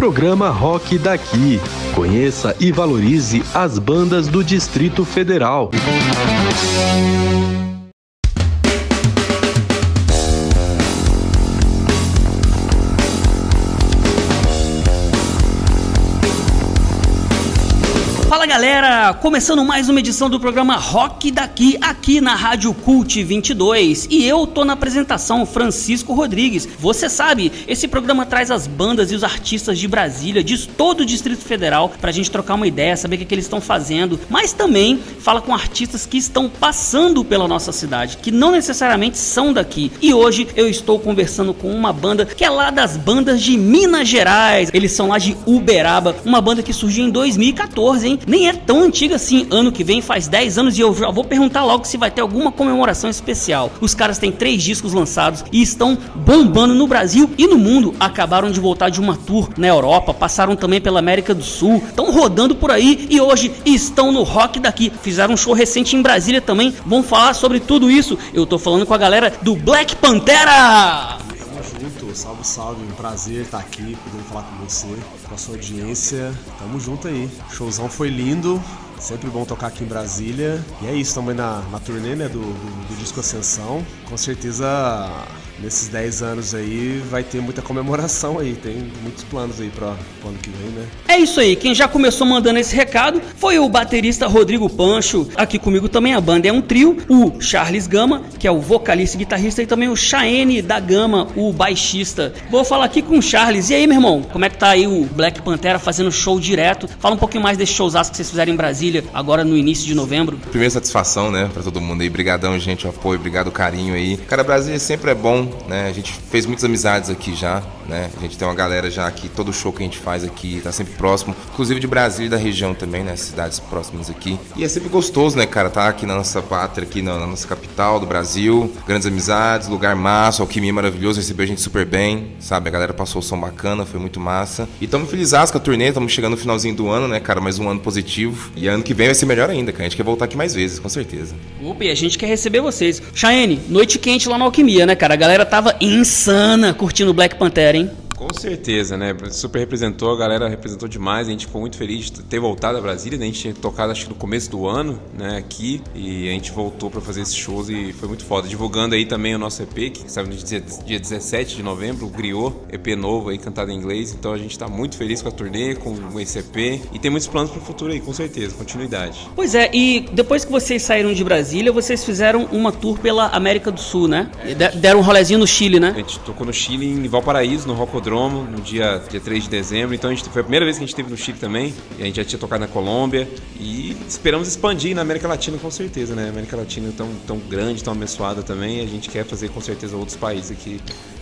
Programa Rock Daqui. Conheça e valorize as bandas do Distrito Federal. Galera, começando mais uma edição do programa Rock daqui, aqui na Rádio Cult 22. E eu tô na apresentação, Francisco Rodrigues. Você sabe, esse programa traz as bandas e os artistas de Brasília, de todo o Distrito Federal, pra gente trocar uma ideia, saber o que, é que eles estão fazendo, mas também fala com artistas que estão passando pela nossa cidade, que não necessariamente são daqui. E hoje eu estou conversando com uma banda que é lá das bandas de Minas Gerais. Eles são lá de Uberaba, uma banda que surgiu em 2014, hein? Nem nem é tão antiga assim. Ano que vem faz 10 anos e eu já vou perguntar logo se vai ter alguma comemoração especial. Os caras têm três discos lançados e estão bombando no Brasil e no mundo. Acabaram de voltar de uma tour na Europa, passaram também pela América do Sul, estão rodando por aí e hoje estão no rock daqui. Fizeram um show recente em Brasília também. Vão falar sobre tudo isso. Eu tô falando com a galera do Black Pantera. Salve, salve, um prazer estar aqui, podendo falar com você, com a sua audiência. Tamo junto aí. O showzão foi lindo, sempre bom tocar aqui em Brasília. E é isso, também na, na turnê né, do, do, do disco Ascensão. Com certeza nesses 10 anos aí vai ter muita comemoração aí, tem muitos planos aí para o ano que vem, né? É isso aí, quem já começou mandando esse recado foi o baterista Rodrigo Pancho, aqui comigo também a banda é um trio, o Charles Gama, que é o vocalista e guitarrista, e também o Chaene da Gama, o baixista. Vou falar aqui com o Charles, e aí meu irmão, como é que tá aí o Black Pantera fazendo show direto? Fala um pouquinho mais desse showzaço que vocês fizeram em Brasília, agora no início de novembro. Primeira satisfação, né, para todo mundo aí, brigadão gente, o apoio, obrigado o carinho aí. Cara, Brasília sempre é bom, né? A gente fez muitas amizades aqui já, né? A gente tem uma galera já aqui, todo show que a gente faz aqui tá sempre próximo, inclusive de Brasília e da região também, né? Cidades próximas aqui. E é sempre gostoso, né, cara, tá aqui na nossa pátria, aqui na, nossa capital do Brasil, grandes amizades, lugar massa, alquimia maravilhoso, recebeu a gente super bem, sabe? A galera passou o som bacana, foi muito massa. E estamos felizes com a turnê, estamos chegando no finalzinho do ano, né, cara? Mais um ano positivo. E ano que vem vai ser melhor ainda, cara. A gente quer voltar aqui mais vezes, com certeza. Opa, e a gente quer receber vocês. Chayenne, noite quente lá na Alquimia, né, cara? A galera tava insana curtindo Black Panther, hein? Com certeza, né? Super representou, a galera representou demais. A gente ficou muito feliz de ter voltado a Brasília. Né? A gente tinha tocado acho que no começo do ano, né? Aqui. E a gente voltou para fazer esses shows e foi muito foda. Divulgando aí também o nosso EP, que saiu no dia, dia 17 de novembro, o Griot, EP novo aí, cantado em inglês. Então a gente tá muito feliz com a turnê, com esse EP. E tem muitos planos pro futuro aí, com certeza, continuidade. Pois é, e depois que vocês saíram de Brasília, vocês fizeram uma tour pela América do Sul, né? E deram um rolezinho no Chile, né? A gente tocou no Chile, em Valparaíso, no Rocodro no dia, dia 3 de dezembro. Então a gente, foi a primeira vez que a gente esteve no Chile também. A gente já tinha tocado na Colômbia. E esperamos expandir na América Latina com certeza, né? A América Latina é tão, tão grande, tão abençoada também. A gente quer fazer com certeza outros países aqui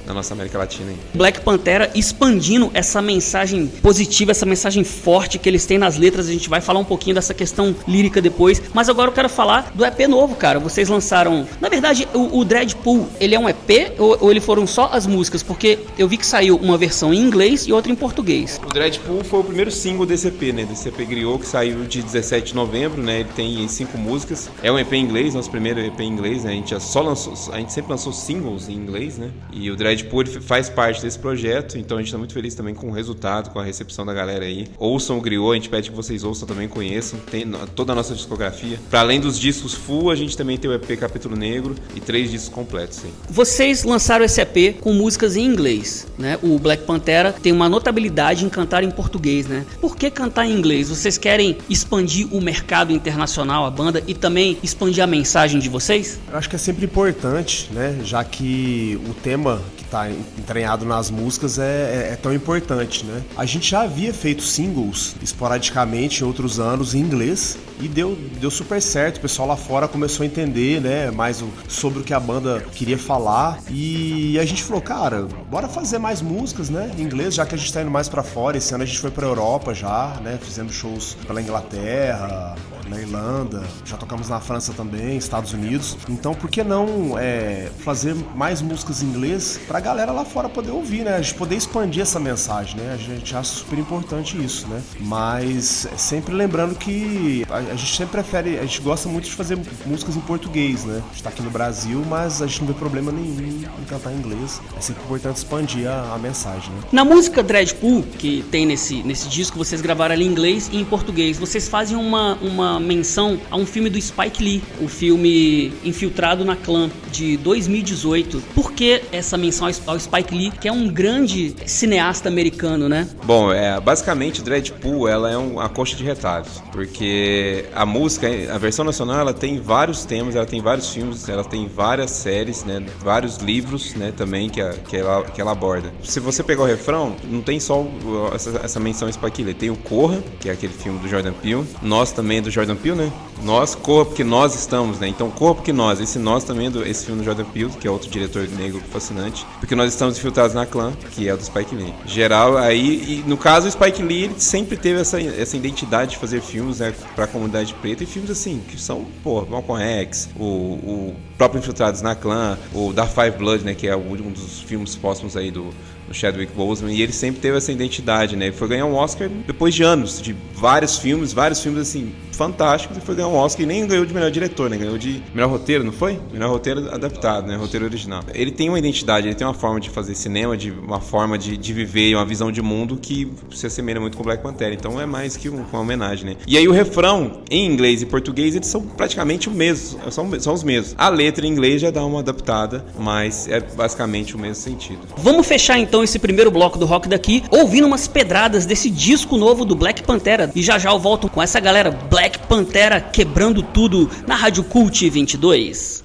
na nossa América Latina. Hein? Black Pantera expandindo essa mensagem positiva, essa mensagem forte que eles têm nas letras. A gente vai falar um pouquinho dessa questão lírica depois. Mas agora eu quero falar do EP novo, cara. Vocês lançaram. Na verdade, o, o Dreadpool, ele é um EP ou, ou ele foram só as músicas? Porque eu vi que saiu uma versão em inglês e outra em português. O Dreadpool foi o primeiro single desse EP, né? Desse EP Griot, que saiu de 17 de novembro, né? Ele tem cinco músicas. É um EP em inglês, nosso primeiro EP em inglês, né? A gente já só lançou, a gente sempre lançou singles em inglês, né? E o Dreadpool faz parte desse projeto, então a gente tá muito feliz também com o resultado, com a recepção da galera aí. Ouçam o Griot, a gente pede que vocês ouçam também, conheçam. Tem toda a nossa discografia. Para além dos discos full, a gente também tem o EP Capítulo Negro e três discos completos, sim. Vocês lançaram esse EP com músicas em inglês, né? O Black Pantera tem uma notabilidade em cantar em português, né? Por que cantar em inglês? Vocês querem expandir o mercado internacional, a banda, e também expandir a mensagem de vocês? Eu acho que é sempre importante, né? Já que o tema que está entranhado nas músicas é, é, é, tão importante, né? A gente já havia feito singles esporadicamente em outros anos em inglês e deu, deu super certo. O pessoal lá fora começou a entender, né? Mais sobre o que a banda queria falar e a gente falou, cara, bora fazer mais músicas, né? Em inglês, já que a gente está indo mais para fora. Esse ano a gente foi para Europa já, né? Fizemos shows pela Inglaterra, na Irlanda, já tocamos na França também, Estados Unidos. Então, por que não é, fazer mais músicas em inglês pra galera lá fora poder ouvir, né? A gente poder expandir essa mensagem, né? A gente acha super importante isso, né? Mas sempre lembrando que a, a gente sempre prefere, a gente gosta muito de fazer músicas em português, né? A gente tá aqui no Brasil, mas a gente não vê problema nenhum em cantar em inglês. É sempre importante expandir a, a mensagem, né? Na música Dreadpool, que tem nesse, nesse disco, vocês gravaram ali em inglês e em português. Vocês fazem uma, uma menção a um filme do Spike Lee, o filme Infiltrado na Clã, de 2018. Por que essa menção ao Spike Lee, que é um grande cineasta americano, né? Bom, é, basicamente Dreadpool ela é uma coxa de retalhos, porque a música, a versão nacional, ela tem vários temas, ela tem vários filmes, ela tem várias séries, né, vários livros, né, também que, a, que, ela, que ela aborda. Se você pegar o refrão, não tem só essa, essa menção Spike Lee, tem o Corra, que é aquele filme do Jordan Peele, nós também do Jordan Peele, né? Nós, Corra porque nós estamos, né? Então Corra porque nós, esse nós também é do, esse filme do Jordan Peele, que é outro diretor negro fascinante, porque nós estamos infiltrados na clã, que é o do Spike Lee. Geral, aí, no caso o Spike Lee ele sempre teve essa, essa identidade de fazer filmes né, pra comunidade preta e filmes assim, que são, pô, Malcolm X, o, o próprio Infiltrados na Clã, o Da Five Blood, né, que é um dos filmes póstumos aí do, do Chadwick Boseman, e ele sempre teve essa identidade, né? Ele foi ganhar um Oscar depois de anos, de vários filmes, vários filmes assim, fantásticos, e foi ganhar um Oscar e nem ganhou de melhor diretor, né? Ganhou de melhor roteiro, não foi? Melhor roteiro adaptado, né? Roteiro original. Ele tem uma identidade, ele tem uma forma de fazer cinema, de uma forma de, de viver, uma visão de mundo que se assemelha muito com Black Panther. Então é mais que uma homenagem, né? E aí o refrão, em inglês e português, eles são praticamente o mesmo, são, são os mesmos. A letra em inglês já dá uma adaptada, mas é basicamente o mesmo sentido. Vamos fechar então esse primeiro bloco do rock daqui, ouvindo umas pedradas desse disco novo do Black Pantera. E já já eu volto com essa galera Black Pantera quebrando tudo na Rádio Cult 22.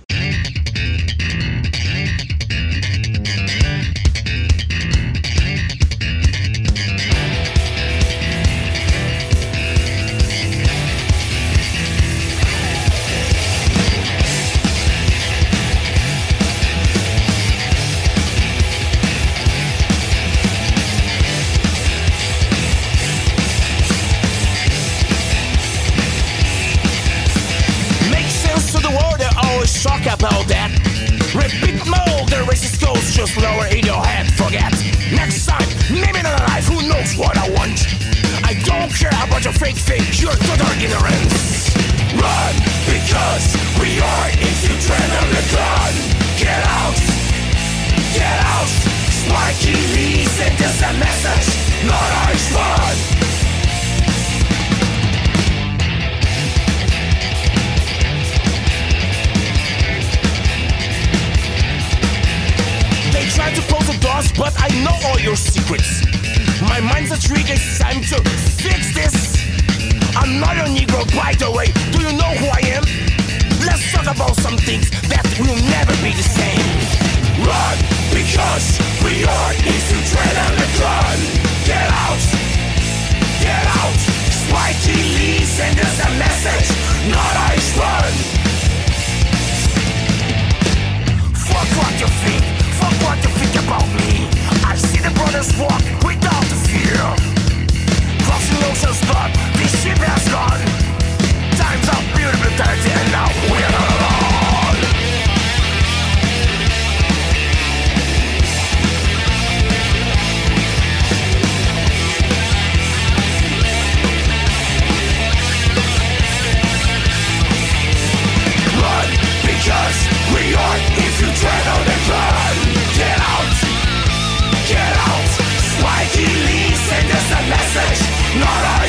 shock about that. Repeat more the racist goes just lower in your head. Forget. Next time, Maybe not alive. Who knows what I want? I don't care about your fake fake. Your total ignorance. Run, because we are in infiltrated of the gun. Get out, get out. Spiky Lee sent us a message, not our spawn. Try to close the doors, but I know all your secrets. My mind's a trick, it's time to fix this. I'm not a Negro, by the way. Do you know who I am? Let's talk about some things that will never be the same. Run, because we are Eastern Trail and the gun. Get out, get out. Spikey Lee send us a message, not Ice Run. Fuck, what you think fuck what you think about me. I see the brothers walk without the fear. Crossing oceans but this ship has gone. Time's up, beautiful, dirty and now we're not alone. Run, because we are if you tread on the ground Get out! Get out! Spikey Lee sent us a message, not a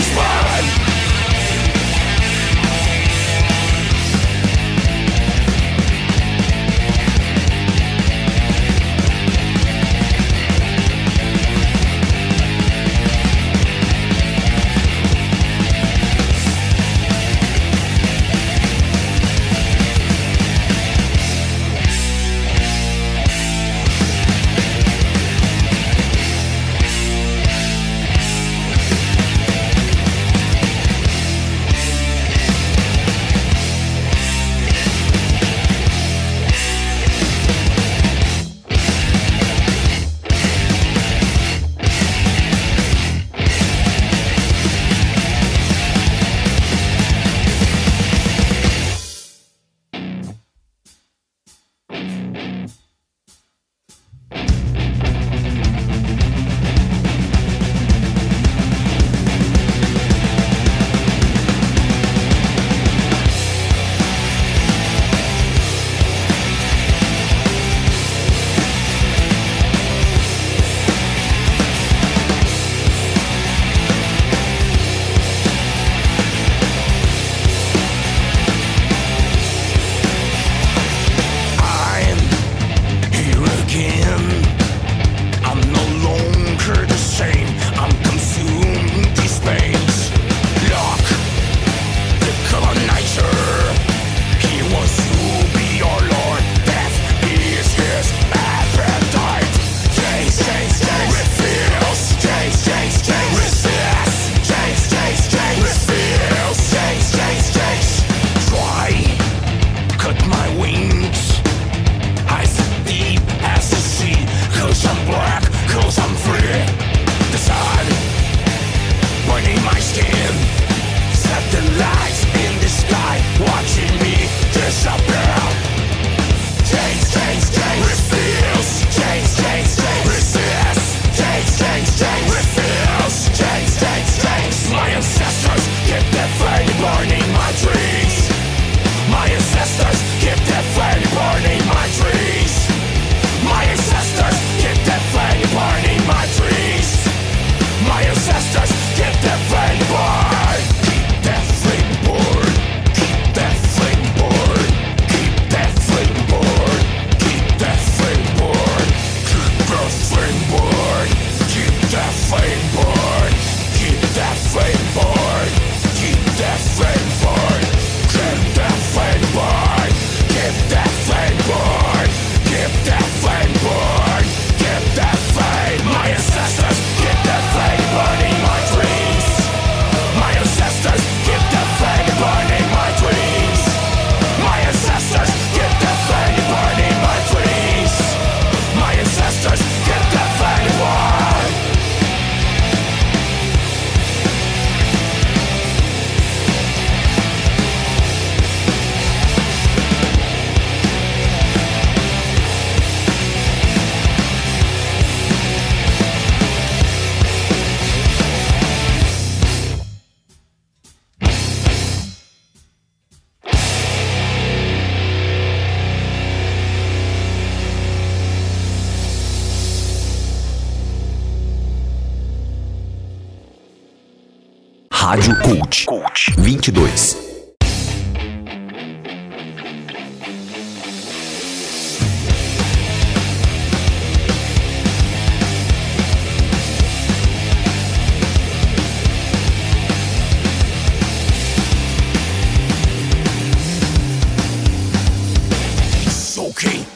Rádio Cult. Cult 22.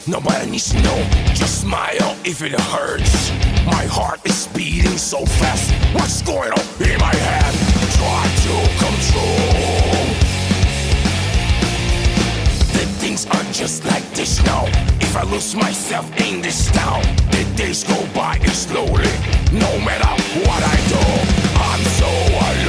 Nobody needs to know. Just smile if it hurts. My heart is beating so fast. What's going on in my head? Try to control. The things are just like this now. If I lose myself in this town, the days go by slowly. No matter what I do, I'm so alone.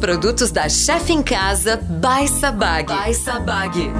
Produtos da Chef em Casa by Sabag. By Sabag.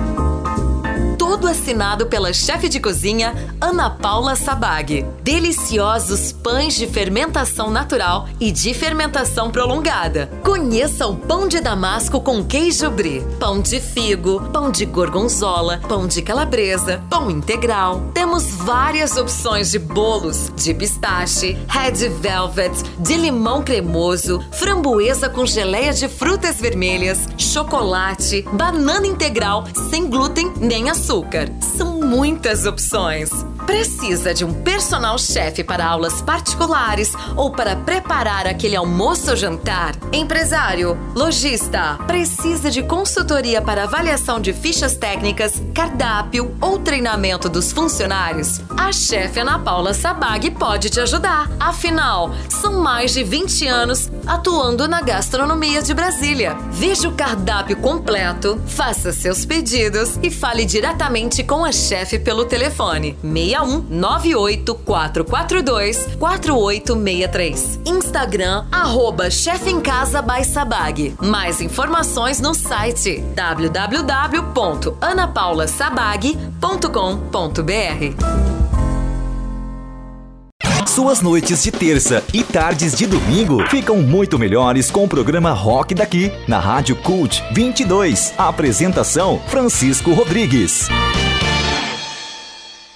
Todo assinado pela chefe de cozinha Ana Paula Sabag. Deliciosos pães de fermentação natural e de fermentação prolongada. Conheça o pão de damasco com queijo brie, pão de figo, pão de gorgonzola, pão de calabresa, pão integral. Temos várias opções de bolos de pistache, red velvet, de limão cremoso, framboesa com geleia de frutas vermelhas, chocolate, banana integral sem glúten nem açúcar. São muitas opções. Precisa de um personal chefe para aulas particulares ou para preparar aquele almoço ou jantar? Empresário, lojista, precisa de consultoria para avaliação de fichas técnicas, cardápio ou treinamento dos funcionários? A chefe Ana Paula Sabag pode te ajudar. Afinal, são mais de 20 anos atuando na gastronomia de Brasília. Veja o cardápio completo, faça seus pedidos e fale diretamente com a chefe pelo telefone 61 98 442 4863. Instagram arroba chefe em casa by Sabag. Mais informações no site www.anapaulasabag.com.br. Suas noites de terça e tardes de domingo ficam muito melhores com o programa Rock daqui, na Rádio Cult 22. A apresentação Francisco Rodrigues.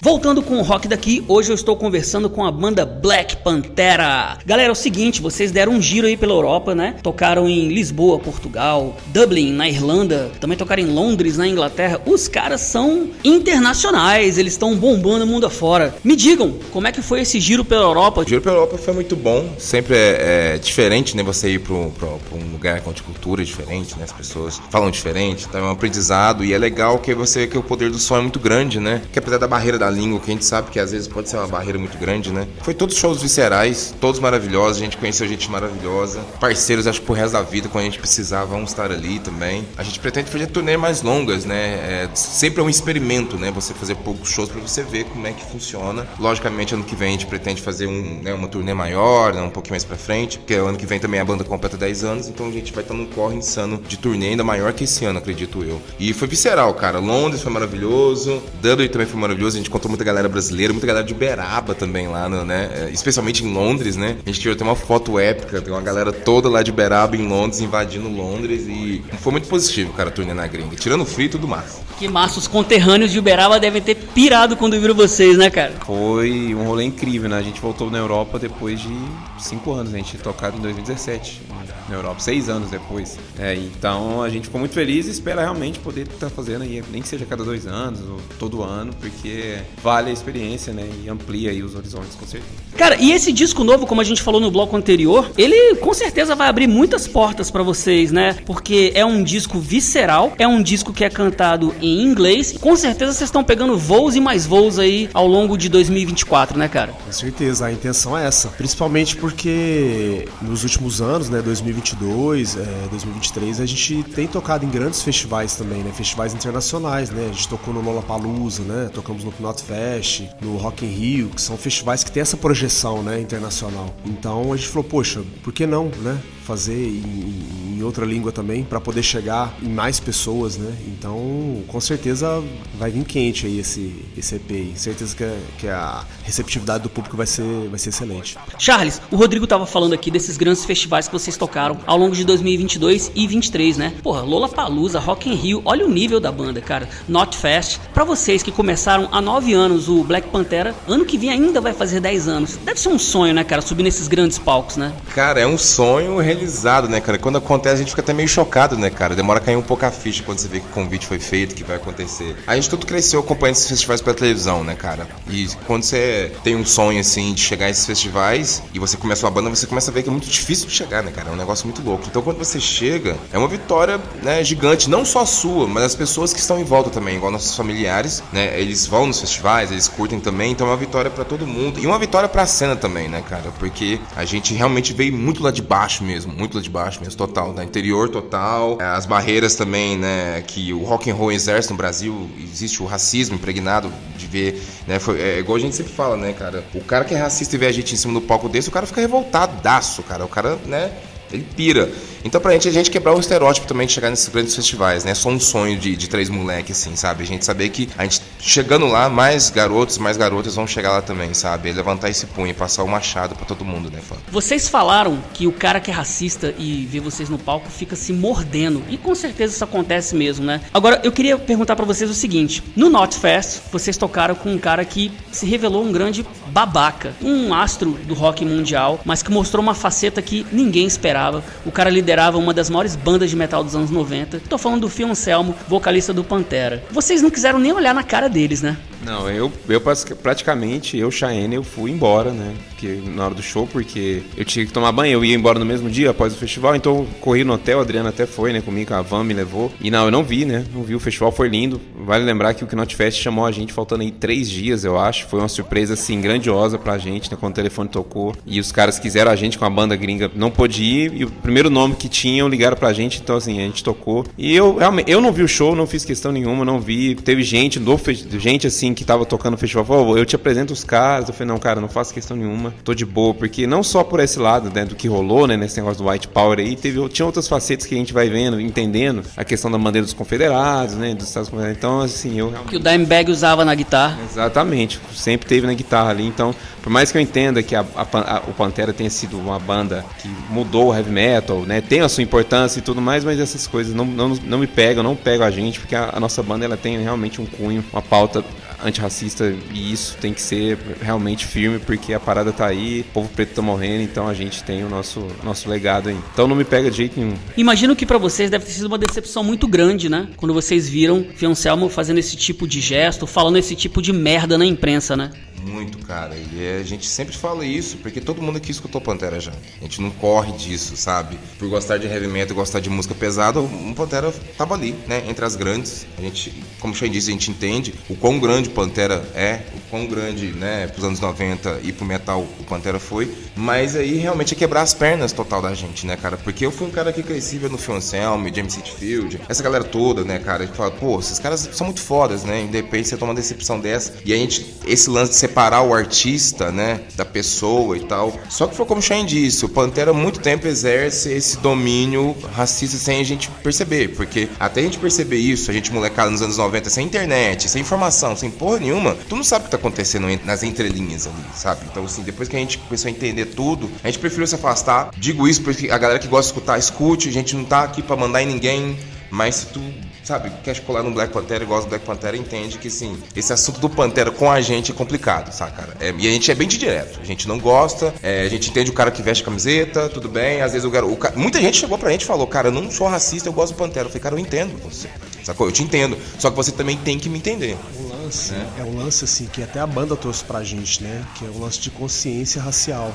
Voltando com o rock daqui, hoje eu estou conversando com a banda Black Pantera. Galera, é o seguinte, vocês deram um giro aí pela Europa, né? Tocaram em Lisboa, Portugal, Dublin, na Irlanda, também tocaram em Londres, na Inglaterra. Os caras são internacionais, eles estão bombando o mundo afora. Me digam, como é que foi esse giro pela Europa? O giro pela Europa foi muito bom. Sempre é, é diferente, né? Você ir para um lugar com cultura diferente, né? As pessoas falam diferente, então é um aprendizado e é legal que você que o poder do som é muito grande, né? Que apesar da barreira da língua, que a gente sabe que às vezes pode ser uma barreira muito grande, né? Foi todos shows viscerais, todos maravilhosos, a gente conheceu gente maravilhosa, parceiros, acho que pro resto da vida, quando a gente precisar, vão estar ali também. A gente pretende fazer turnê mais longas, né? É, sempre é um experimento, né? Você fazer poucos shows para você ver como é que funciona. Logicamente, ano que vem a gente pretende fazer um, né, uma turnê maior, né, um pouquinho mais pra frente, porque ano que vem também a banda completa 10 anos, então a gente vai estar num corre insano de turnê ainda maior que esse ano, acredito eu. E foi visceral, cara. Londres foi maravilhoso, Dublin também foi maravilhoso, a gente encontrou muita galera brasileira, muita galera de Uberaba também lá, no, né? É, Especialmente em Londres, né? A gente tirou até uma foto épica, tem uma galera toda lá de Uberaba em Londres, invadindo Londres e foi muito positivo, cara, a turnê na gringa. Tirando o frio e tudo mais. Que massa, os conterrâneos de Uberaba devem ter pirado quando viram vocês, né, cara? Foi um rolê incrível, né? A gente voltou na Europa depois de cinco anos, a gente tinha tocado em 2017 na Europa, seis anos depois. É, então a gente ficou muito feliz e espera realmente poder estar fazendo aí, nem que seja cada dois anos ou todo ano, porque vale a experiência, né? E amplia aí os horizontes, com certeza. Cara, e esse disco novo, como a gente falou no bloco anterior, ele com certeza vai abrir muitas portas pra vocês, né? Porque é um disco visceral, é um disco que é cantado em inglês. e Com certeza vocês estão pegando voos e mais voos aí ao longo de 2024, né, cara? Com certeza, a intenção é essa. Principalmente porque nos últimos anos, né, 2022, é, 2023, a gente tem tocado em grandes festivais também, né? Festivais internacionais, né? A gente tocou no Lollapalooza, né? Tocamos no Knot Fest, no Rock in Rio, que são festivais que têm essa projeção, né, internacional. Então a gente falou, poxa, por que não, né? Fazer em, em outra língua também para poder chegar em mais pessoas, né? Então, com certeza vai vir quente aí esse, esse EP. aí. Certeza que, que a receptividade do público vai ser, vai ser excelente. Charles, o Rodrigo tava falando aqui desses grandes festivais que vocês tocaram ao longo de 2022 e 2023, né? Porra, Lollapalooza, Rock in Rio, olha o nível da banda, cara. Not Fest. Pra vocês que começaram há 9 anos o Black Pantera, ano que vem ainda vai fazer 10 anos. Deve ser um sonho, né, cara, subir nesses grandes palcos, né? Cara, é um sonho realizado, né, cara? Quando acontece, a gente fica até meio chocado, né, cara? Demora a cair um pouco a ficha quando você vê que o convite foi feito, que vai acontecer. A gente tudo cresceu acompanhando esses festivais pela televisão, né, cara? E quando você tem um sonho, assim, de chegar a esses festivais e você começa uma banda, você começa a ver que é muito difícil de chegar, né, cara? É um negócio muito louco. Então, quando você chega, é uma vitória, né, gigante. Não só sua, mas as pessoas que estão em volta também, igual nossos familiares, né? Eles vão nos festivais, eles curtem também. Então, é uma vitória pra todo mundo. E uma vitória pra cena também, né, cara? Porque a gente realmente veio muito lá de baixo mesmo, muito lá de baixo mesmo, total, né? Interior total, É, as barreiras também, né, que o rock and roll exerce no Brasil, existe o racismo impregnado de ver, né, foi, é igual a gente sempre fala, né, cara, o cara que é racista e vê a gente em cima do palco desse, o cara fica revoltadaço, cara, o cara, né, ele pira. Então pra gente, a gente quebrar o estereótipo também de chegar nesses grandes festivais, né? É só um sonho de, de três moleques, assim, sabe? A gente saber que a gente chegando lá, mais garotos, mais garotas vão chegar lá também, sabe? Levantar esse punho passar o machado pra todo mundo, né, fã? Vocês falaram que o cara que é racista e vê vocês no palco fica se mordendo. E com certeza isso acontece mesmo, né? Agora, eu queria perguntar pra vocês o seguinte: no Not Fest, vocês tocaram com um cara que se revelou um grande babaca, um astro do rock mundial, mas que mostrou uma faceta que ninguém esperava. O cara liderava uma das maiores bandas de metal dos anos 90. Tô falando do Phil Anselmo, vocalista do Pantera. Vocês não quiseram nem olhar na cara deles, né? Não, eu, eu praticamente, eu, Cheyenne, eu fui embora, né? Porque, na hora do show, porque eu tinha que tomar banho, eu ia embora no mesmo dia após o festival, então eu corri no hotel, a Adriana até foi, né, comigo, a van me levou. E não, eu não vi, né? Não vi, o festival foi lindo. Vale lembrar que o Knot Fest chamou a gente faltando aí três dias, eu acho. Foi uma surpresa, assim, grandiosa pra gente, né? Quando o telefone tocou. E os caras quiseram a gente com a banda gringa, não pôde ir. E o primeiro nome que tinham ligaram pra gente, então, assim, a gente tocou. E eu, realmente, eu não vi o show, não fiz questão nenhuma, não vi. Teve gente, do, gente assim, que tava tocando no festival, falou, eu te apresento os caras. Eu falei, não, cara, não faço questão nenhuma, tô de boa, porque não só por esse lado, né, do que rolou, né, nesse negócio do White Power aí, teve, tinha outras facetas que a gente vai vendo, entendendo, a questão da bandeira dos confederados, né, dos Estados Confederados. Então, assim, eu realmente. Que o Dimebag usava na guitarra. Exatamente, sempre teve na guitarra ali. Então, por mais que eu entenda que a- a a- o Pantera tenha sido uma banda que mudou o heavy metal, né, tem a sua importância e tudo mais, mas essas coisas não, não, não me pegam, não pegam a gente, porque a, a nossa banda ela tem realmente um cunho, uma pauta antirracista e isso tem que ser realmente firme porque a parada tá aí, o povo preto tá morrendo, então a gente tem o nosso, nosso legado aí. Então não me pega de jeito nenhum. Imagino que pra vocês deve ter sido uma decepção muito grande, né? Quando vocês viram Fioncelmo fazendo esse tipo de gesto, falando esse tipo de merda na imprensa, né? Muito, cara. E a gente sempre fala isso, porque todo mundo aqui escutou Pantera já. A gente não corre disso, sabe? Por gostar de heavy metal, gostar de música pesada, o Pantera tava ali, né? Entre as grandes. A gente, como o Shane disse, a gente entende o quão grande o Pantera é, o quão grande, né, pros anos 90 e pro metal o Pantera foi. Mas aí realmente é quebrar as pernas total da gente, né, cara? Porque eu fui um cara que cresci vendo Phil Anselmo, James Hetfield, essa galera toda, né, cara? A gente fala, pô, esses caras são muito fodas, né? E de repente você toma uma decepção dessa. E a gente, esse lance de separar o artista, né, da pessoa e tal. Só que foi como o Shane disse, o Pantera muito tempo exerce esse domínio racista sem a gente perceber. Porque até a gente perceber isso, a gente molecada nos anos 90, sem internet, sem informação, sem porra nenhuma, tu não sabe o que tá acontecendo nas entrelinhas ali, sabe? Então, assim, depois que a gente começou a entender tudo, a gente preferiu se afastar. Digo isso porque a galera que gosta de escutar, escute, a gente não tá aqui pra mandar em ninguém. Mas se tu, sabe, quer colar no Black Panther e gosta do Black Panther, entende que sim, esse assunto do Pantera com a gente é complicado, sabe, cara? É, e a gente é bem de direto. A gente não gosta, é, a gente entende o cara que veste camiseta, tudo bem. Às vezes o cara, o cara, Muita gente chegou pra gente e falou, cara, eu não sou racista, eu gosto do Pantera. Eu falei, cara, eu entendo você. Sacou? Eu te entendo. Só que você também tem que me entender. Lance é, um lance assim que até a banda trouxe pra gente, né? Que é o lance de consciência racial,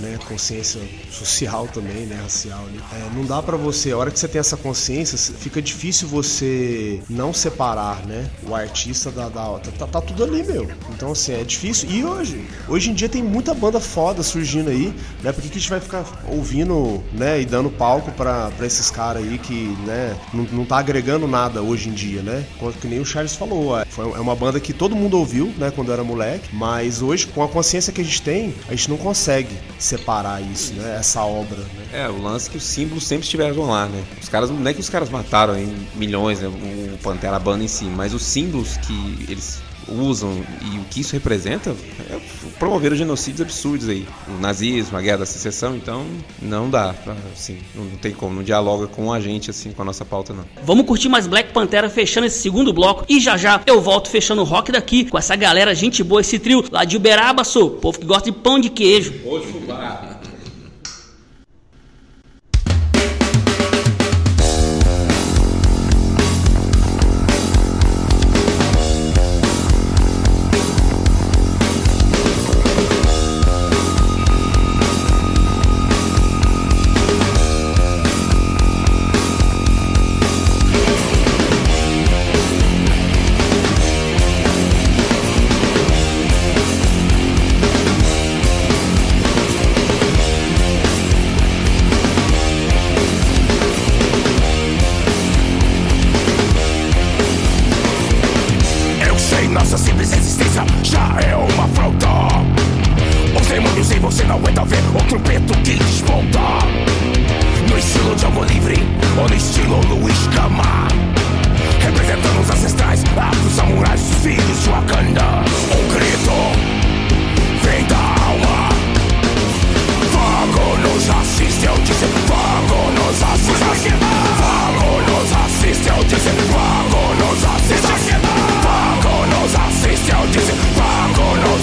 né? Consciência social também, né? Racial. Né? É, não dá pra você, a hora que você tem essa consciência, fica difícil você não separar, né? O artista da. da tá, tá tudo ali, meu. Então, assim, é difícil. E hoje? Hoje em dia tem muita banda foda surgindo aí, né? Por que, que a gente vai ficar ouvindo, né? E dando palco pra, pra esses caras aí que, né? Não, não tá agregando nada hoje em dia, né? Que nem o Charles falou. Foi, é uma banda que todo mundo ouviu, né? Quando era moleque. Mas hoje, com a consciência que a gente tem, a gente não consegue separar isso, né? Essa obra, né? É, o lance é que os símbolos sempre estiveram lá, né? Os caras, não é que os caras mataram em milhões, né? O Pantera, banda em si, mas os símbolos que eles usam e o que isso representa é promover genocídios absurdos aí. O nazismo, a guerra da secessão, então não dá, pra, assim, não tem como, não dialoga com a gente, assim, com a nossa pauta, não. Vamos curtir mais Black Pantera fechando esse segundo bloco e já já eu volto fechando o rock daqui com essa galera, gente boa, esse trio lá de Uberaba, sou, povo que gosta de pão de queijo. Fubá. Nossa simples existência já é uma afronta. Os demônios em você não aguenta ver outro preto que desponta. No estilo Django Livre ou no estilo Luiz Gama. Representando os ancestrais, afros samurais, os filhos de Wakanda. Um grito vem da alma. Vago nos assiste, eu disse. Vago nos assiste. Vago nos assiste, eu disse. Vago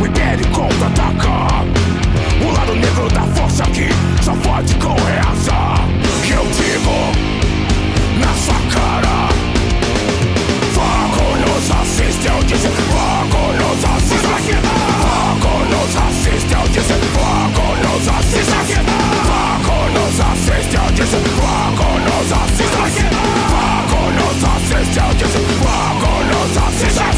o Império contra-ataca O lado negro da força que só pode com reaça Que eu digo na sua cara Fogo nos assiste, eu disse Fogo nos assiste Fogo nos assiste, eu disse Fogo nos assiste Fogo nos assiste, eu disse Fogo nos assiste Fogo nos assiste, eu disse Fogo nos assiste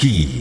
daqui.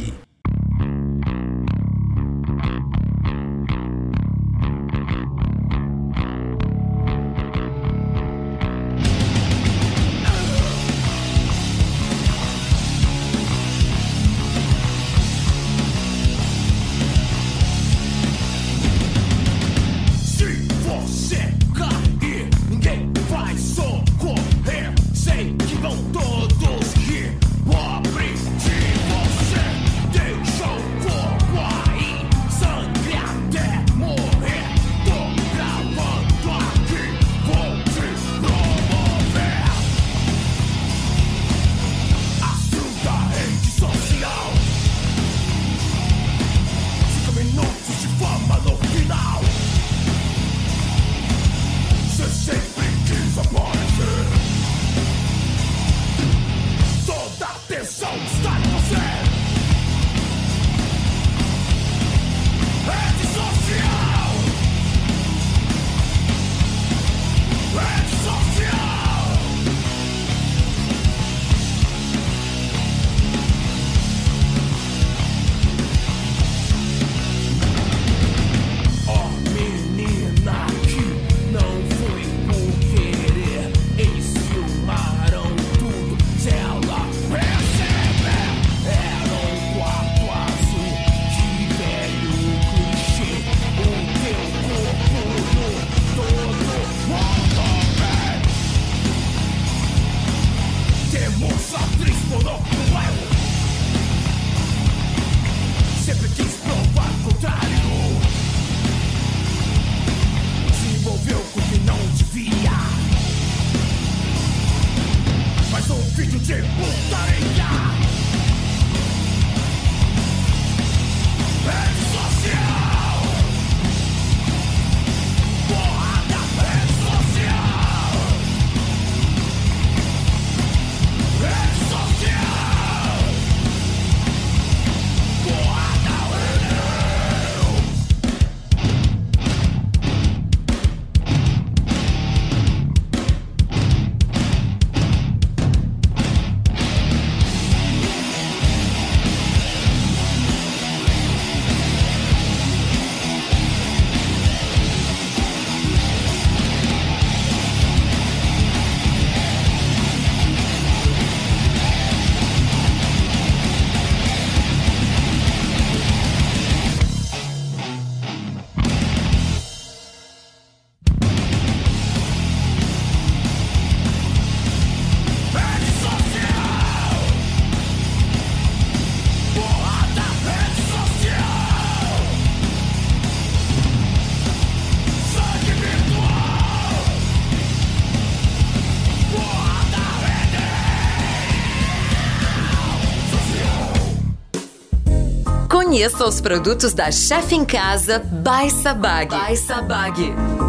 Conheça os produtos da Chef em Casa by Sabag. By Sabag.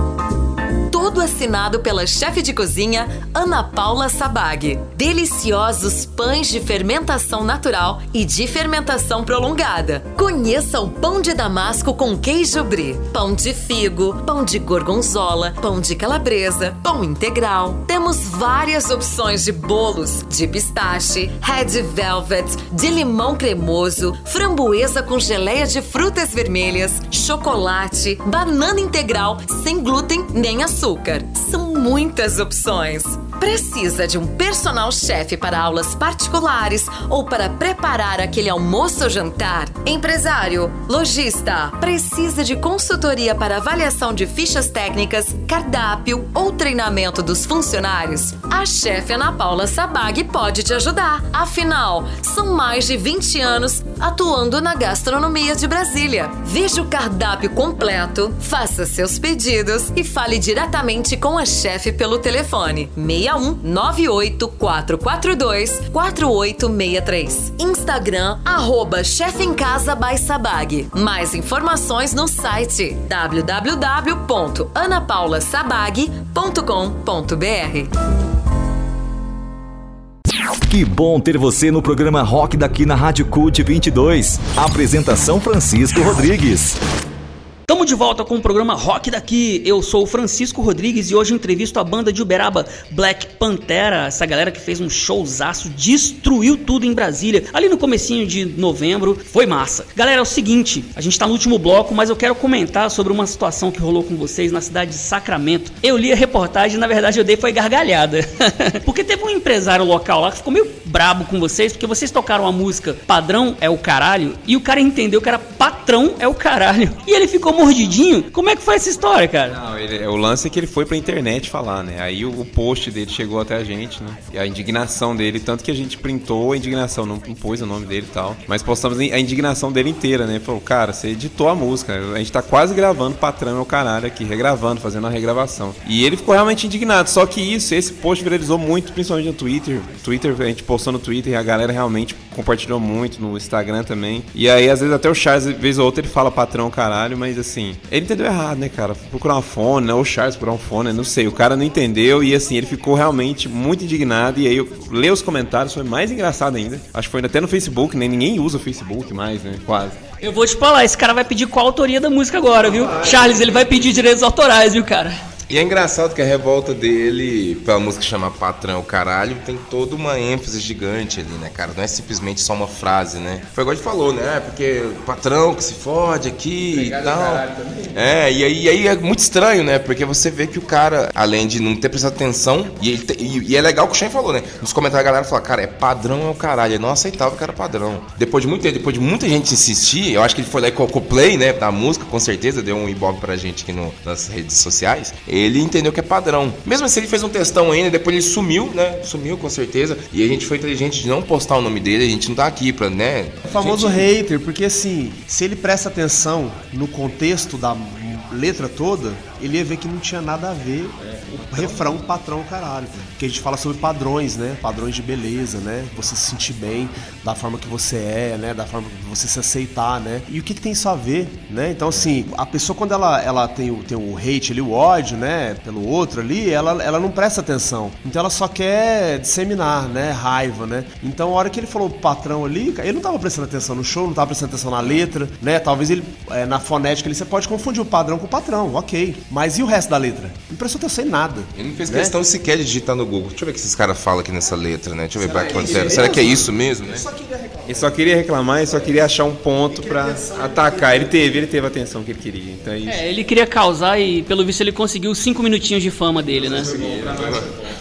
Todo assinado pela chefe de cozinha Ana Paula Sabag. Deliciosos pães de fermentação natural e de fermentação prolongada. Conheça o pão de damasco com queijo brie, pão de figo, pão de gorgonzola, pão de calabresa, pão integral. Temos várias opções de bolos de pistache, red velvet, de limão cremoso, framboesa com geleia de frutas vermelhas, chocolate, banana integral sem glúten nem açúcar. São muitas opções. Precisa de um personal chefe para aulas particulares ou para preparar aquele almoço ou jantar? Empresário, lojista, precisa de consultoria para avaliação de fichas técnicas, cardápio ou treinamento dos funcionários? A chefe Ana Paula Sabag pode te ajudar. Afinal, são mais de 20 anos atuando na gastronomia de Brasília. Veja o cardápio completo, faça seus pedidos e fale diretamente com a chefe pelo telefone 61 98 442 4863. Instagram arroba Chefe em Casa by Sabag. Mais informações no site www.anapaulasabag.com.br. Que bom ter você no programa Rock daqui na Rádio Cult 22. Apresentação Francisco Rodrigues. Tamo de volta com o programa Rock daqui. Eu sou o Francisco Rodrigues e hoje entrevisto a banda de Uberaba Black Pantera, essa galera que fez um showzaço, destruiu tudo em Brasília, ali no comecinho de novembro. Foi massa. Galera, é o seguinte, a gente tá no último bloco, mas eu quero comentar sobre uma situação que rolou com vocês na cidade de Sacramento. Eu li a reportagem, na verdade eu dei foi gargalhada. porque teve um empresário local lá que ficou meio brabo com vocês, porque vocês tocaram a música Padrão é o caralho e o cara entendeu que era patrão é o caralho. E ele ficou mordidinho. Como é que foi essa história, cara? Não, ele- o lance é que ele foi pra internet falar, né? Aí o, o post dele chegou até a gente, né? E a indignação dele, tanto que a gente printou a indignação, não pôs o nome dele e tal. Mas postamos a indignação dele inteira, né? Falou, cara, você editou a música. A gente tá quase gravando Patrão é o caralho aqui, regravando, fazendo a regravação. E ele ficou realmente indignado. Só que isso, esse post viralizou muito, principalmente no Twitter. Twitter, a gente postou no Twitter e a galera realmente compartilhou muito, no Instagram também. E aí, às vezes, até o Charles, vez ou outra, ele fala patrão caralho, mas assim, ele entendeu errado, né, cara? Procurar uma fone, né? Ou o Charles procurar um fone, não sei. O cara não entendeu e assim, ele ficou realmente muito indignado. E aí, eu ler os comentários foi mais engraçado ainda. Acho que foi até no Facebook, né? Ninguém usa o Facebook mais, né? Quase. Eu vou te falar, esse cara vai pedir qual autoria da música agora, viu? Charles, ele vai pedir direitos autorais, viu, cara? E é engraçado que a revolta dele pela música que chama Patrão o Caralho tem toda uma ênfase gigante ali, né, cara? Não é simplesmente só uma frase, né? Foi igual a gente falou, né? É porque o patrão que se fode aqui e tal. É, e aí, e aí é muito estranho, né? Porque você vê que o cara, além de não ter prestado atenção, e, ele te- e- e é legal o que o Shane falou, né? Nos comentários a galera fala, cara, é padrão é o caralho. Ele não aceitava que era padrão. Depois de muito tempo, depois de muita gente insistir, eu acho que ele foi lá e colocou play, né? Da música, com certeza, deu um ibope pra gente aqui no- nas redes sociais. Ele entendeu que é padrão. Mesmo assim, ele fez um textão ainda, depois ele sumiu, né? Sumiu com certeza. E a gente foi inteligente de não postar o nome dele, a gente não tá aqui pra, né? O famoso gente- hater, porque assim, se ele presta atenção no contexto da letra toda, ele ia ver que não tinha nada a ver o refrão patrão caralho. Porque a gente fala sobre padrões, né? Padrões de beleza, né? Você se sentir bem da forma que você é, né? Da forma que você se aceitar, né? E o que, que tem isso a ver, né? Então, assim, a pessoa quando ela, ela tem, o, tem o hate ali, o ódio, né? Pelo outro ali, ela, ela não presta atenção. Então ela só quer disseminar, né? Raiva, né? Então a hora que ele falou patrão ali, ele não tava prestando atenção no show, não tava prestando atenção na letra, né? Talvez ele, é, na fonética ali, você pode confundir o padrão com o patrão, ok. Mas e o resto da letra? Não prestou atenção em nada. Ele não fez né? questão sequer de digitar no Google. Deixa eu ver o que esses caras falam aqui nessa letra, né? Deixa eu ver Black Pantera. Será que é isso mesmo, né? Ele só queria reclamar, ele só queria achar um ponto pra atacar. Ele teve, ele teve a atenção que ele queria. Então é isso. É, ele queria causar e, pelo visto, ele conseguiu cinco minutinhos de fama dele, né?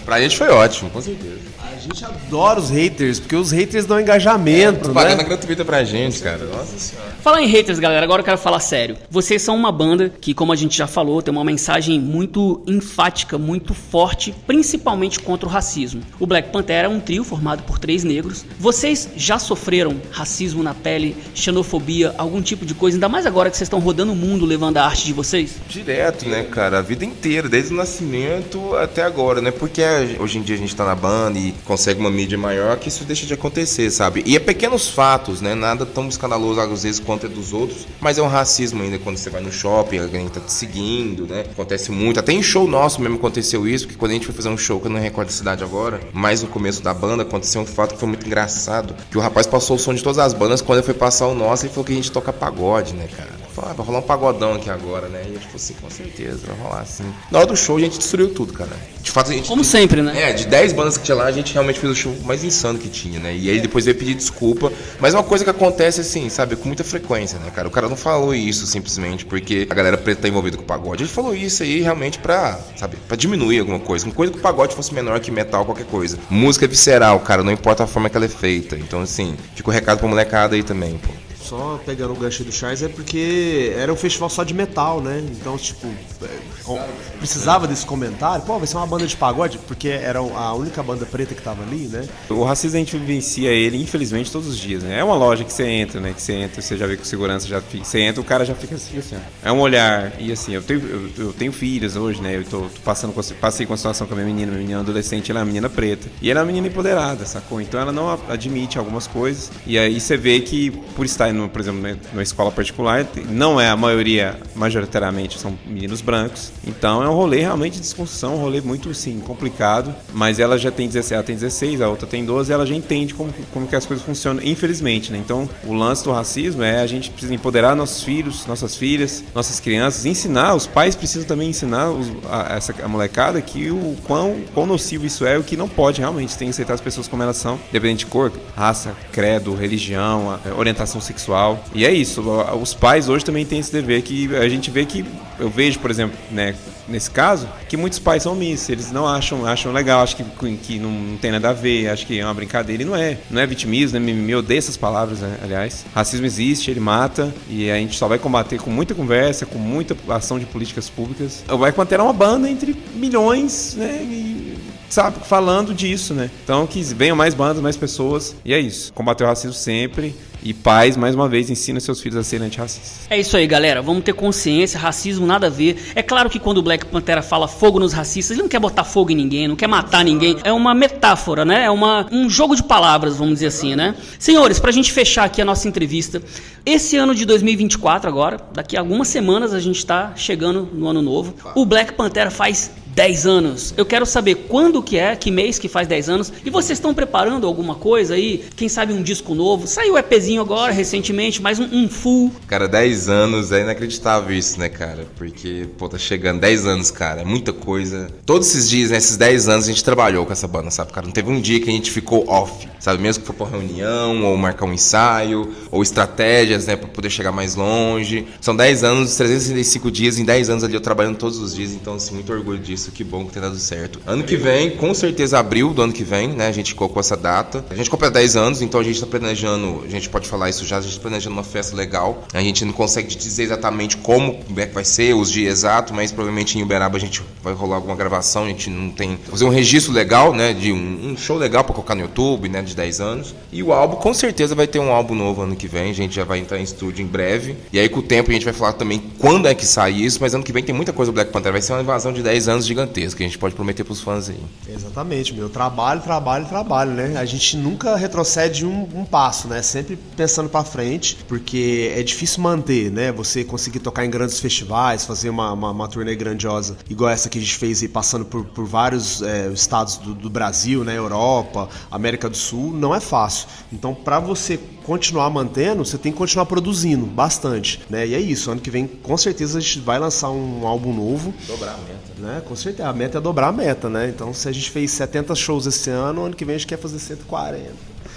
Pra gente foi ótimo, com certeza. A gente adora os haters, porque os haters dão engajamento, Propaganda né? gratuita pra gente, cara. Nossa senhora. Falar em haters, galera, agora eu quero falar sério. Vocês são uma banda que, como a gente já falou, tem uma mensagem muito enfática, muito forte, principalmente contra o racismo. O Black Panther é um trio formado por três negros. Vocês já sofreram racismo na pele, xenofobia, algum tipo de coisa? Ainda mais agora que vocês estão rodando o mundo levando a arte de vocês? Direto, né, cara? A vida inteira, desde o nascimento até agora, né? Porque hoje em dia a gente tá na banda e consegue uma mídia maior que isso deixa de acontecer, sabe? E é pequenos fatos, né? Nada tão escandaloso às vezes quanto é dos outros, mas é um racismo ainda quando você vai no shopping, alguém tá te seguindo, né? Acontece muito. Até em show nosso mesmo aconteceu isso, porque quando a gente foi fazer um show, que eu não recordo a cidade agora, mas no começo da banda aconteceu um fato que foi muito engraçado, que o rapaz passou o som de todas as bandas, quando ele foi passar o nosso, ele falou que a gente toca pagode, né, cara? Ah, vai rolar um pagodão aqui agora, né? E eu tipo assim, com certeza, vai rolar assim. Na hora do show a gente destruiu tudo, cara. De fato, a gente. Como sempre, né? É, de 10 bandas que tinha lá, a gente realmente fez o show mais insano que tinha, né? E aí depois veio pedir desculpa. Mas é uma coisa que acontece assim, sabe, com muita frequência, né, cara? O cara não falou isso simplesmente porque a galera preta tá envolvida com o pagode. Ele falou isso aí realmente pra, sabe, pra diminuir alguma coisa. Uma coisa que o pagode fosse menor que metal, qualquer coisa. Música é visceral, cara, não importa a forma que ela é feita. Então, assim, fica o recado pra molecada aí também, pô. Só pegando o gancho do Charles, é porque era um festival só de metal, né? Então, tipo, é, precisava desse comentário. Pô, vai ser uma banda de pagode? Porque era a única banda preta que tava ali, né? O racismo a gente vivencia ele, infelizmente, todos os dias, né? É uma loja que você entra, né? Que você entra, você já vê com segurança, já fica, você entra, o cara já fica assim, assim. É um olhar, e assim, eu tenho, eu, eu tenho filhas hoje, né? Eu tô, tô passando, passei com a situação com a minha menina, minha menina adolescente, ela é uma menina preta. E ela é uma menina empoderada, sacou? Então ela não admite algumas coisas. E aí você vê que, por estar no, por exemplo, numa escola particular, não é a maioria, majoritariamente são meninos brancos. Então é um rolê realmente de desconstrução, um rolê muito, sim, complicado. Mas ela já tem 16, ela tem 16, a outra tem 12, ela já entende como, como que as coisas funcionam, infelizmente, né? Então o lance do racismo é a gente precisa empoderar nossos filhos, nossas filhas, nossas crianças, ensinar, os pais precisam também ensinar os, a, essa a molecada que o quão, quão nocivo isso é, o que não pode realmente, tem que aceitar as pessoas como elas são, independente de cor, raça, credo, religião, orientação sexual. E é isso, os pais hoje também têm esse dever que a gente vê que, eu vejo, por exemplo, né, nesse caso, que muitos pais são omissos, eles não acham, acham legal, acham que, que não, não tem nada a ver, acham que é uma brincadeira, e não é. Não é vitimismo, né? me, me odeio essas palavras, né? aliás. Racismo existe, ele mata, e a gente só vai combater com muita conversa, com muita ação de políticas públicas. Panther é uma banda entre milhões, né? E sabe, falando disso, né? Então que venham mais bandas, mais pessoas, e é isso. Combater o racismo sempre. E pais, mais uma vez, ensina seus filhos a serem antirracistas. É isso aí, galera. Vamos ter consciência, racismo nada a ver. É claro que quando o Black Pantera fala fogo nos racistas, ele não quer botar fogo em ninguém, não quer matar ninguém. É uma metáfora, né? É uma, um jogo de palavras, vamos dizer assim, né? Senhores, pra gente fechar aqui a nossa entrevista, esse ano de 2024 agora, daqui a algumas semanas a gente tá chegando no ano novo. O Black Pantera faz 10 anos. Eu quero saber quando que é, que mês que faz 10 anos. E vocês estão preparando alguma coisa aí? Quem sabe um disco novo? Saiu o EPzinho agora, recentemente, mais um, um full. Cara, 10 anos é inacreditável isso, né, cara? Porque, pô, tá chegando 10 anos, cara. É muita coisa. Todos esses dias, nesses 10 anos, a gente trabalhou com essa banda, sabe, cara? Não teve um dia que a gente ficou off, sabe? Mesmo que for pra reunião, ou marcar um ensaio, ou estratégias, né, pra poder chegar mais longe. São 10 anos, 365 dias, em 10 anos ali eu trabalhando todos os dias, então, assim, muito orgulho disso que bom que tem dado certo. Ano que vem, com certeza abril do ano que vem, né? A gente colocou essa data. A gente completa 10 anos, então a gente está planejando, a gente pode falar isso já, a gente está planejando uma festa legal. A gente não consegue dizer exatamente como é que vai ser, os dias exatos, mas provavelmente em Uberaba a gente vai rolar alguma gravação, a gente não tem. Fazer um registro legal, né? De um, um show legal para colocar no YouTube, né? De 10 anos. E o álbum, com certeza, vai ter um álbum novo ano que vem. A gente já vai entrar em estúdio em breve. E aí, com o tempo, a gente vai falar também quando é que sai isso, mas ano que vem tem muita coisa do Black Panther. Vai ser uma invasão de 10 anos gigantesca que a gente pode prometer pros fãs aí. Exatamente, meu. Trabalho, trabalho, trabalho, né? A gente nunca retrocede um, um passo, né? Sempre pensando para frente, porque é difícil manter, né? Você conseguir tocar em grandes festivais, fazer uma, uma, uma turnê grandiosa, igual essa que a gente fez aí, passando por, por vários é, estados do, do Brasil, né? Europa, América do Sul, não é fácil. Então, para você continuar mantendo, você tem que continuar produzindo bastante, né? E é isso, ano que vem com certeza a gente vai lançar um álbum novo. Dobrar a meta. Né? Com certeza, a meta é dobrar a meta, né? Então se a gente fez 70 shows esse ano, ano que vem a gente quer fazer 140.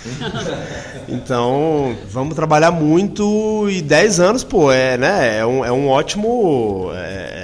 então, vamos trabalhar muito e 10 anos, pô, é, né? É um, é um ótimo. É,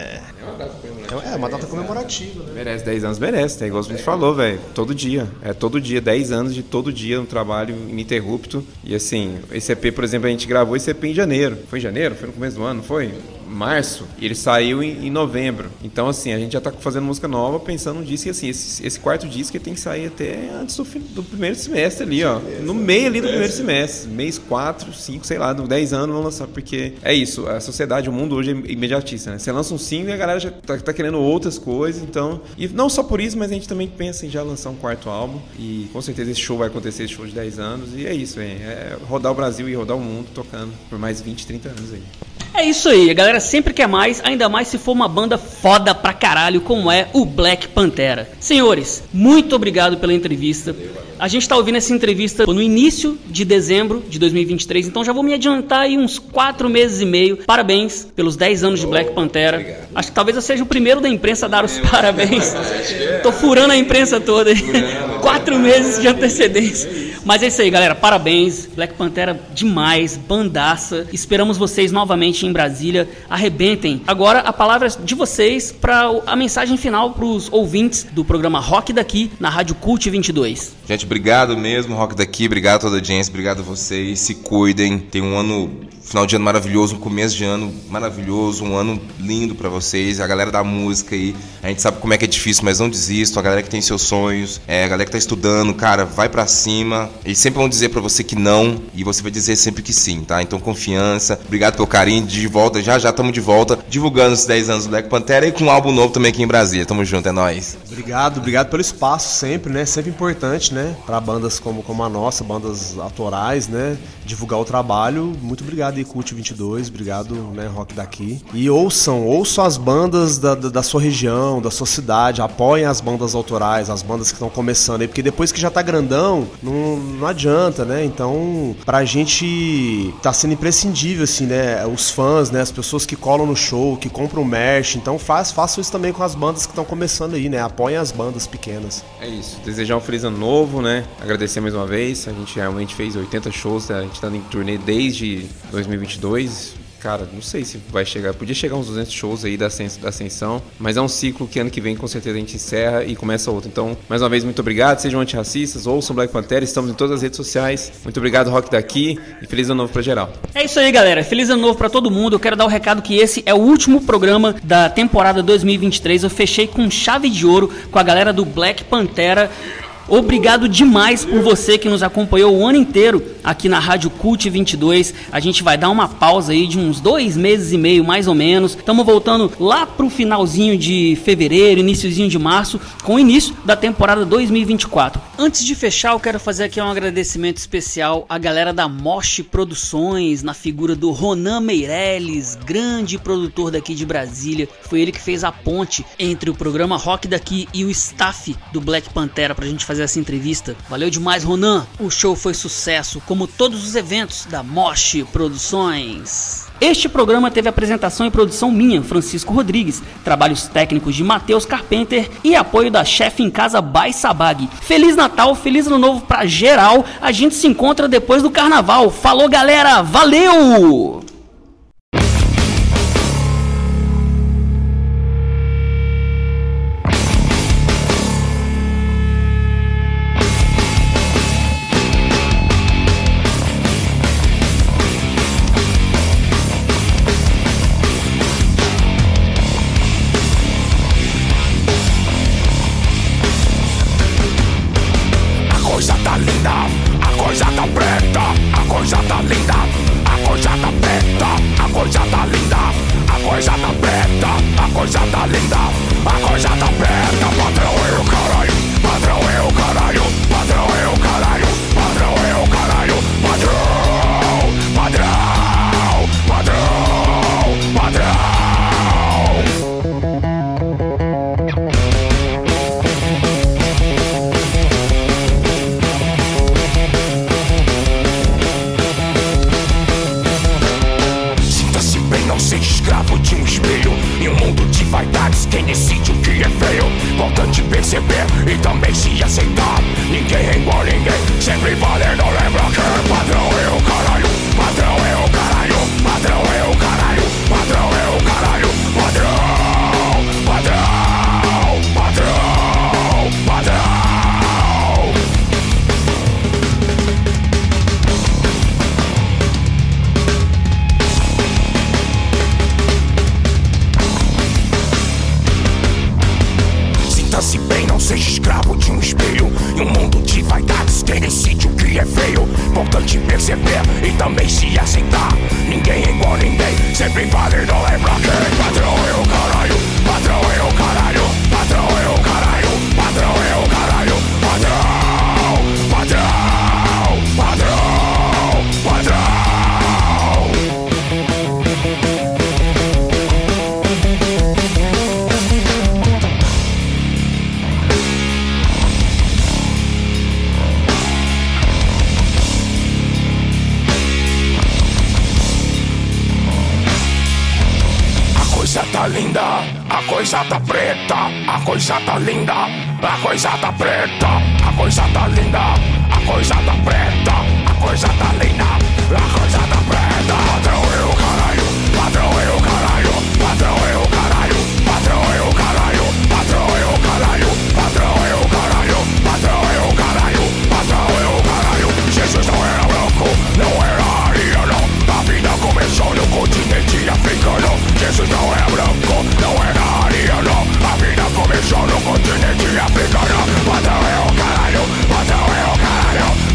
é uma data comemorativa, né? Merece 10 anos, merece, é igual você falou, velho. Todo dia. É todo dia, 10 anos de todo dia, um trabalho ininterrupto. E assim, esse EP, por exemplo, a gente gravou esse EP em janeiro. Foi em janeiro? Foi no começo do ano, foi? março e ele saiu em, em, novembro. Então, assim, a gente já tá fazendo música nova, pensando nisso e assim, esse, esse quarto disco ele tem que sair até antes do, do primeiro semestre ali, ó. No meio ali do primeiro semestre. Mês 4, 5, sei lá, 10 anos vamos lançar, porque é isso, a sociedade, o mundo hoje é imediatista, né? Você lança um single e a galera já tá, tá querendo outras coisas, então. E não só por isso, mas a gente também pensa em já lançar um quarto álbum. E com certeza esse show vai acontecer, esse show de 10 anos. E é isso, é, é rodar o Brasil e rodar o mundo tocando por mais 20, 30 anos aí. É isso aí, a galera sempre quer mais, ainda mais se for uma banda foda pra caralho, como é o Black Pantera. Senhores, muito obrigado pela entrevista. A gente tá ouvindo essa entrevista no início de dezembro de 2023, então já vou me adiantar aí uns 4 meses e meio. Parabéns pelos 10 anos de Black Pantera. obrigado. Acho que talvez eu seja o primeiro da imprensa a dar os parabéns. Tô furando a imprensa toda aí. 4 meses de antecedência. Mas é isso aí, galera. Parabéns. Black Pantera demais, bandaça. Esperamos vocês novamente em Brasília. Arrebentem. Agora a palavra é de vocês para a mensagem final para os ouvintes do programa Rock daqui na Rádio Cult 22. Gente, obrigado mesmo, Rock daqui, obrigado a toda a audiência, obrigado a vocês, se cuidem, tem um ano, final de ano maravilhoso, um começo de ano maravilhoso, um ano lindo pra vocês, a galera da música aí, a gente sabe como é que é difícil, mas não desistam, a galera que tem seus sonhos, é, a galera que tá estudando, cara, vai pra cima. Eles sempre vão dizer pra você que não e você vai dizer sempre que sim, tá? Então confiança. Obrigado pelo carinho. De volta, já já estamos de volta, divulgando os 10 anos do Black Pantera e com um álbum novo também aqui em Brasília. Tamo junto, é nóis. Obrigado, obrigado pelo espaço sempre, né? Sempre importante, né? Pra bandas como, como a nossa, bandas autorais, né? Divulgar o trabalho. Muito obrigado aí, Cult 22. Obrigado, né, Rock daqui. E ouçam, ouçam as bandas da, da, da sua região, da sua cidade. Apoiem as bandas autorais, as bandas que estão começando aí. Porque depois que já tá grandão, não, não adianta, né? Então, pra gente tá sendo imprescindível, assim, né? Os fãs, né? As pessoas que colam no show, que compram merch. Então, faz, façam isso também com as bandas que estão começando aí, né? Apoiem as bandas pequenas. É isso. Desejar um feliz ano novo, né? Agradecer mais uma vez. A gente realmente fez 80 shows, né? a gente tá em turnê desde 2022. Cara, não sei se vai chegar. Podia chegar uns 200 shows aí da Ascens- da Ascensão, mas é um ciclo que ano que vem com certeza a gente encerra e começa outro. Então, mais uma vez, muito obrigado. Sejam antirracistas, ouçam Black Panther. Estamos em todas as redes sociais. Muito obrigado, Rock daqui. E feliz ano novo pra geral. É isso aí, galera. Feliz ano novo pra todo mundo. Eu quero dar o recado que esse é o último programa da temporada 2023. Eu fechei com chave de ouro com a galera do Black Pantera. Obrigado demais por você que nos acompanhou o ano inteiro aqui na Rádio Cult 22. A gente vai dar uma pausa aí de uns dois meses e meio, mais ou menos. Estamos voltando lá pro finalzinho de fevereiro, iníciozinho de março, com o início da temporada 2024. Antes de fechar, eu quero fazer aqui um agradecimento especial à galera da Mosh Produções, na figura do Ronan Meirelles, grande produtor daqui de Brasília. Foi ele que fez a ponte entre o programa Rock daqui e o staff do Black Pantera pra gente fazer essa entrevista. Valeu demais, Ronan. O show foi sucesso, como todos os eventos da Mosh Produções. Este programa teve apresentação e produção minha, Francisco Rodrigues, trabalhos técnicos de Matheus Carpenter e apoio da chefe em casa Bai Sabag. Feliz Natal, feliz Ano Novo pra geral. A gente se encontra depois do carnaval. Falou, galera. Valeu! Coisa tá preta, a coisa tá linda, a coisa tá preta, a coisa tá linda, a coisa tá preta, a coisa tá linda, a coisa tá preta. Padrão é o caralho, padrão é o caralho, padrão é o caralho, padrão é o caralho, padrão é o caralho, padrão é o caralho, padrão é o caralho, padrão é o caralho. Jesus não era branco, não era ariano, a vida começou no continente africano. Jesus não é branco, não era solo con tu energía pícara Mateo, carajo, Mateo, carajo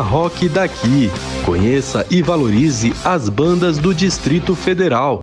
Rock daqui. Conheça e valorize as bandas do Distrito Federal.